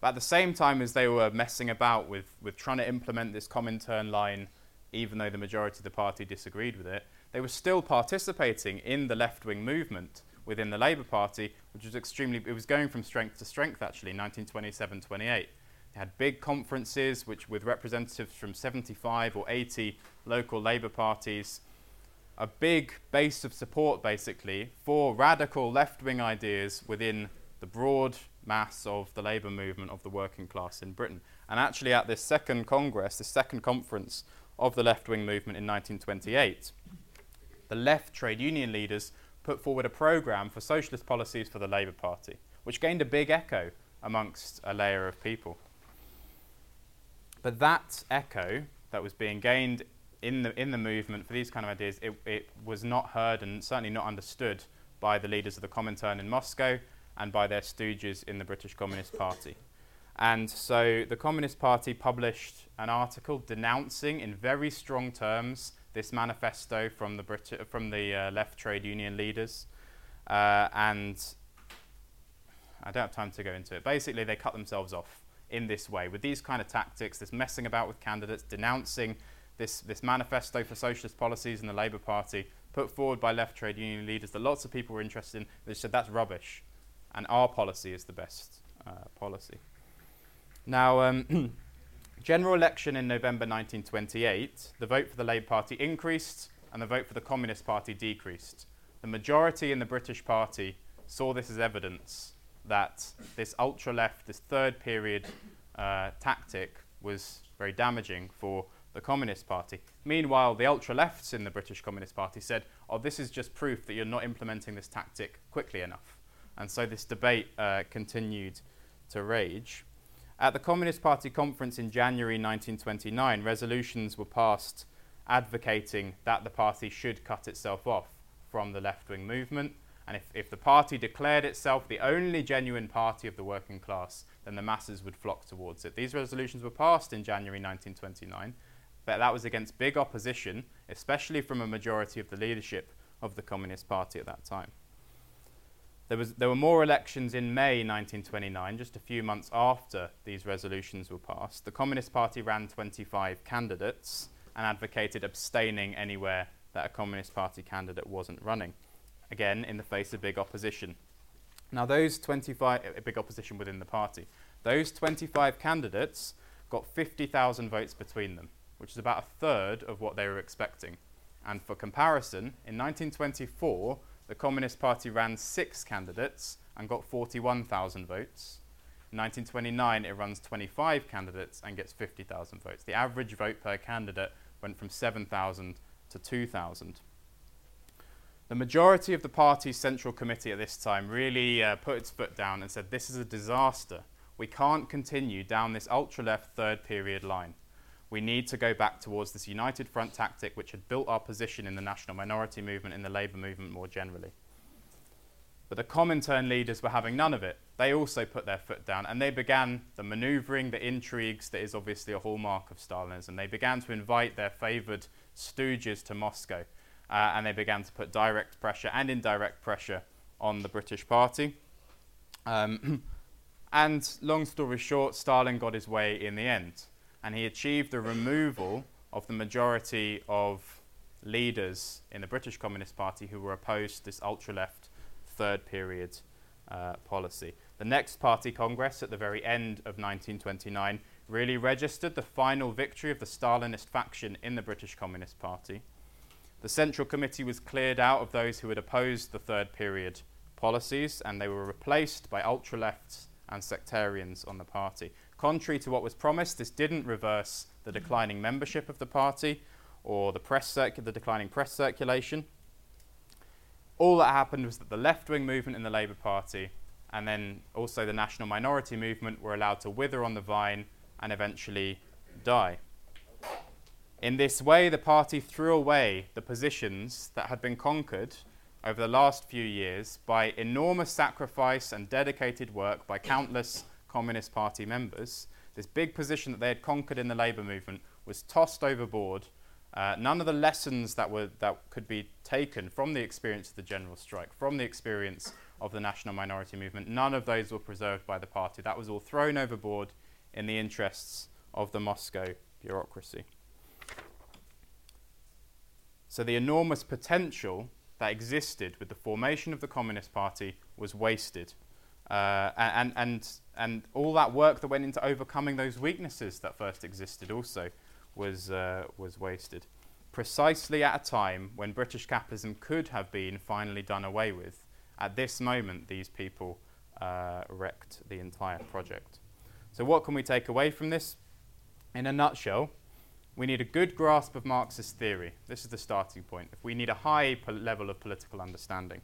Speaker 2: But at the same time as they were messing about with, with trying to implement this Comintern line, even though the majority of the party disagreed with it, they were still participating in the left wing movement within the Labour Party, which was extremely, it was going from strength to strength actually, 1927 28. They had big conferences which, with representatives from 75 or 80 local Labour parties, a big base of support basically for radical left wing ideas within the broad mass of the labour movement of the working class in Britain. And actually, at this second Congress, the second conference of the left wing movement in 1928, the left trade union leaders put forward a programme for socialist policies for the Labour Party, which gained a big echo amongst a layer of people. But that echo that was being gained in the, in the movement for these kind of ideas, it, it was not heard and certainly not understood by the leaders of the Comintern in Moscow and by their stooges in the British Communist Party. And so the Communist Party published an article denouncing in very strong terms this manifesto from the, Brit- from the uh, left trade union leaders. Uh, and I don't have time to go into it. Basically, they cut themselves off in this way with these kind of tactics, this messing about with candidates, denouncing this, this manifesto for socialist policies in the Labour Party put forward by left trade union leaders that lots of people were interested in. They said that's rubbish, and our policy is the best uh, policy. Now, um, (clears throat) general election in November 1928, the vote for the Labour Party increased and the vote for the Communist Party decreased. The majority in the British Party saw this as evidence that this ultra left, this third period uh, tactic was very damaging for the Communist Party. Meanwhile, the ultra lefts in the British Communist Party said, oh, this is just proof that you're not implementing this tactic quickly enough. And so this debate uh, continued to rage. At the Communist Party conference in January 1929, resolutions were passed advocating that the party should cut itself off from the left wing movement. And if, if the party declared itself the only genuine party of the working class, then the masses would flock towards it. These resolutions were passed in January 1929, but that was against big opposition, especially from a majority of the leadership of the Communist Party at that time. There, was, there were more elections in May 1929, just a few months after these resolutions were passed. The Communist Party ran 25 candidates and advocated abstaining anywhere that a Communist Party candidate wasn't running, again, in the face of big opposition. Now, those 25, uh, big opposition within the party, those 25 candidates got 50,000 votes between them, which is about a third of what they were expecting. And for comparison, in 1924, the Communist Party ran six candidates and got 41,000 votes. In 1929, it runs 25 candidates and gets 50,000 votes. The average vote per candidate went from 7,000 to 2,000. The majority of the party's central committee at this time really uh, put its foot down and said, This is a disaster. We can't continue down this ultra left third period line we need to go back towards this united front tactic which had built our position in the national minority movement, in the labour movement more generally. But the Comintern leaders were having none of it. They also put their foot down and they began the maneuvering, the intrigues that is obviously a hallmark of Stalinism. They began to invite their favoured stooges to Moscow uh, and they began to put direct pressure and indirect pressure on the British Party. Um, (clears throat) and long story short, Stalin got his way in the end and he achieved the removal of the majority of leaders in the British Communist Party who were opposed to this ultra left third period uh, policy. The next party congress at the very end of 1929 really registered the final victory of the Stalinist faction in the British Communist Party. The Central Committee was cleared out of those who had opposed the third period policies and they were replaced by ultra lefts and sectarians on the party. Contrary to what was promised, this didn't reverse the declining membership of the party or the, press the declining press circulation all that happened was that the left wing movement in the Labour Party and then also the national minority movement were allowed to wither on the vine and eventually die. In this way, the party threw away the positions that had been conquered over the last few years by enormous sacrifice and dedicated work by countless Communist Party members. This big position that they had conquered in the labour movement was tossed overboard uh, none of the lessons that, were, that could be taken from the experience of the general strike, from the experience of the national minority movement, none of those were preserved by the party. That was all thrown overboard in the interests of the Moscow bureaucracy. So the enormous potential that existed with the formation of the Communist Party was wasted. Uh, and, and, and all that work that went into overcoming those weaknesses that first existed also was, uh, was wasted. Precisely at a time when British capitalism could have been finally done away with, at this moment, these people uh, wrecked the entire project. So, what can we take away from this? In a nutshell, we need a good grasp of Marxist theory. This is the starting point. If we need a high po- level of political understanding.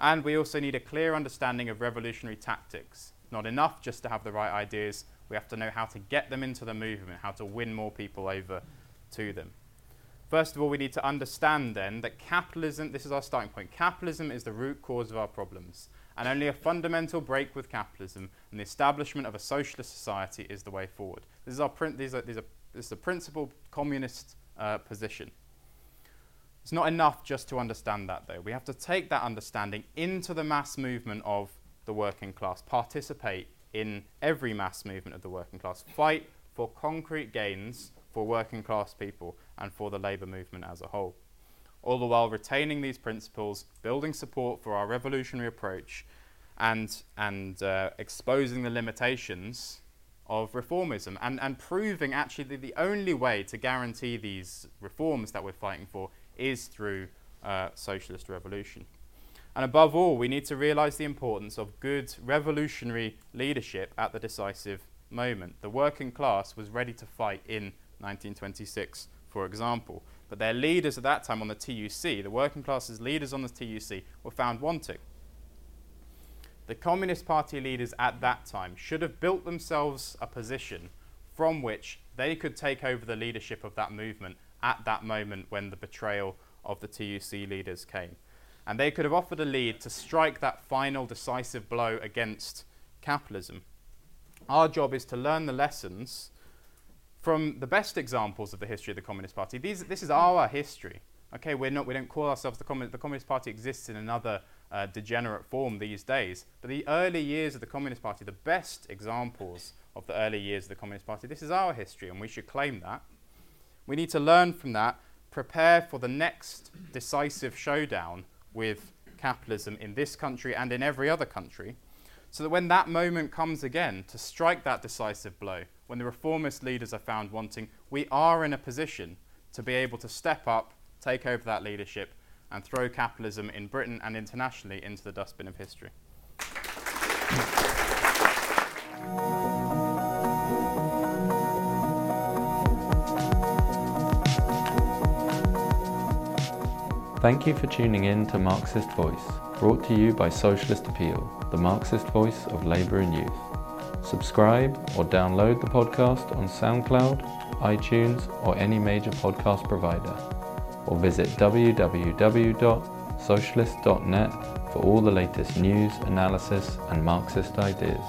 Speaker 2: And we also need a clear understanding of revolutionary tactics. Not enough just to have the right ideas, we have to know how to get them into the movement, how to win more people over to them. First of all, we need to understand then that capitalism, this is our starting point, capitalism is the root cause of our problems. And only a fundamental break with capitalism and the establishment of a socialist society is the way forward. This is, our print, these are, these are, is a principled communist uh, position. It's not enough just to understand that, though. We have to take that understanding into the mass movement of the working class, participate in every mass movement of the working class. Fight for concrete gains for working class people and for the labour movement as a whole. All the while retaining these principles, building support for our revolutionary approach, and, and uh, exposing the limitations of reformism and, and proving actually that the only way to guarantee these reforms that we're fighting for is through uh, socialist revolution. And above all, we need to realize the importance of good revolutionary leadership at the decisive moment. The working class was ready to fight in 1926, for example, but their leaders at that time on the TUC, the working class's leaders on the TUC, were found wanting. The Communist Party leaders at that time should have built themselves a position from which they could take over the leadership of that movement at that moment when the betrayal of the TUC leaders came and they could have offered a lead to strike that final decisive blow against capitalism. Our job is to learn the lessons from the best examples of the history of the Communist Party. These, this is our history. Okay, we're not, we don't call ourselves the Communist, the Communist Party exists in another uh, degenerate form these days. But the early years of the Communist Party, the best examples of the early years of the Communist Party, this is our history, and we should claim that. We need to learn from that, prepare for the next decisive showdown with capitalism in this country and in every other country, so that when that moment comes again to strike that decisive blow, when the reformist leaders are found wanting, we are in a position to be able to step up, take over that leadership, and throw capitalism in Britain and internationally into the dustbin of history.
Speaker 1: Thank you for tuning in to Marxist Voice, brought to you by Socialist Appeal, the Marxist voice of labour and youth. Subscribe or download the podcast on SoundCloud, iTunes, or any major podcast provider, or visit www.socialist.net for all the latest news, analysis, and Marxist ideas.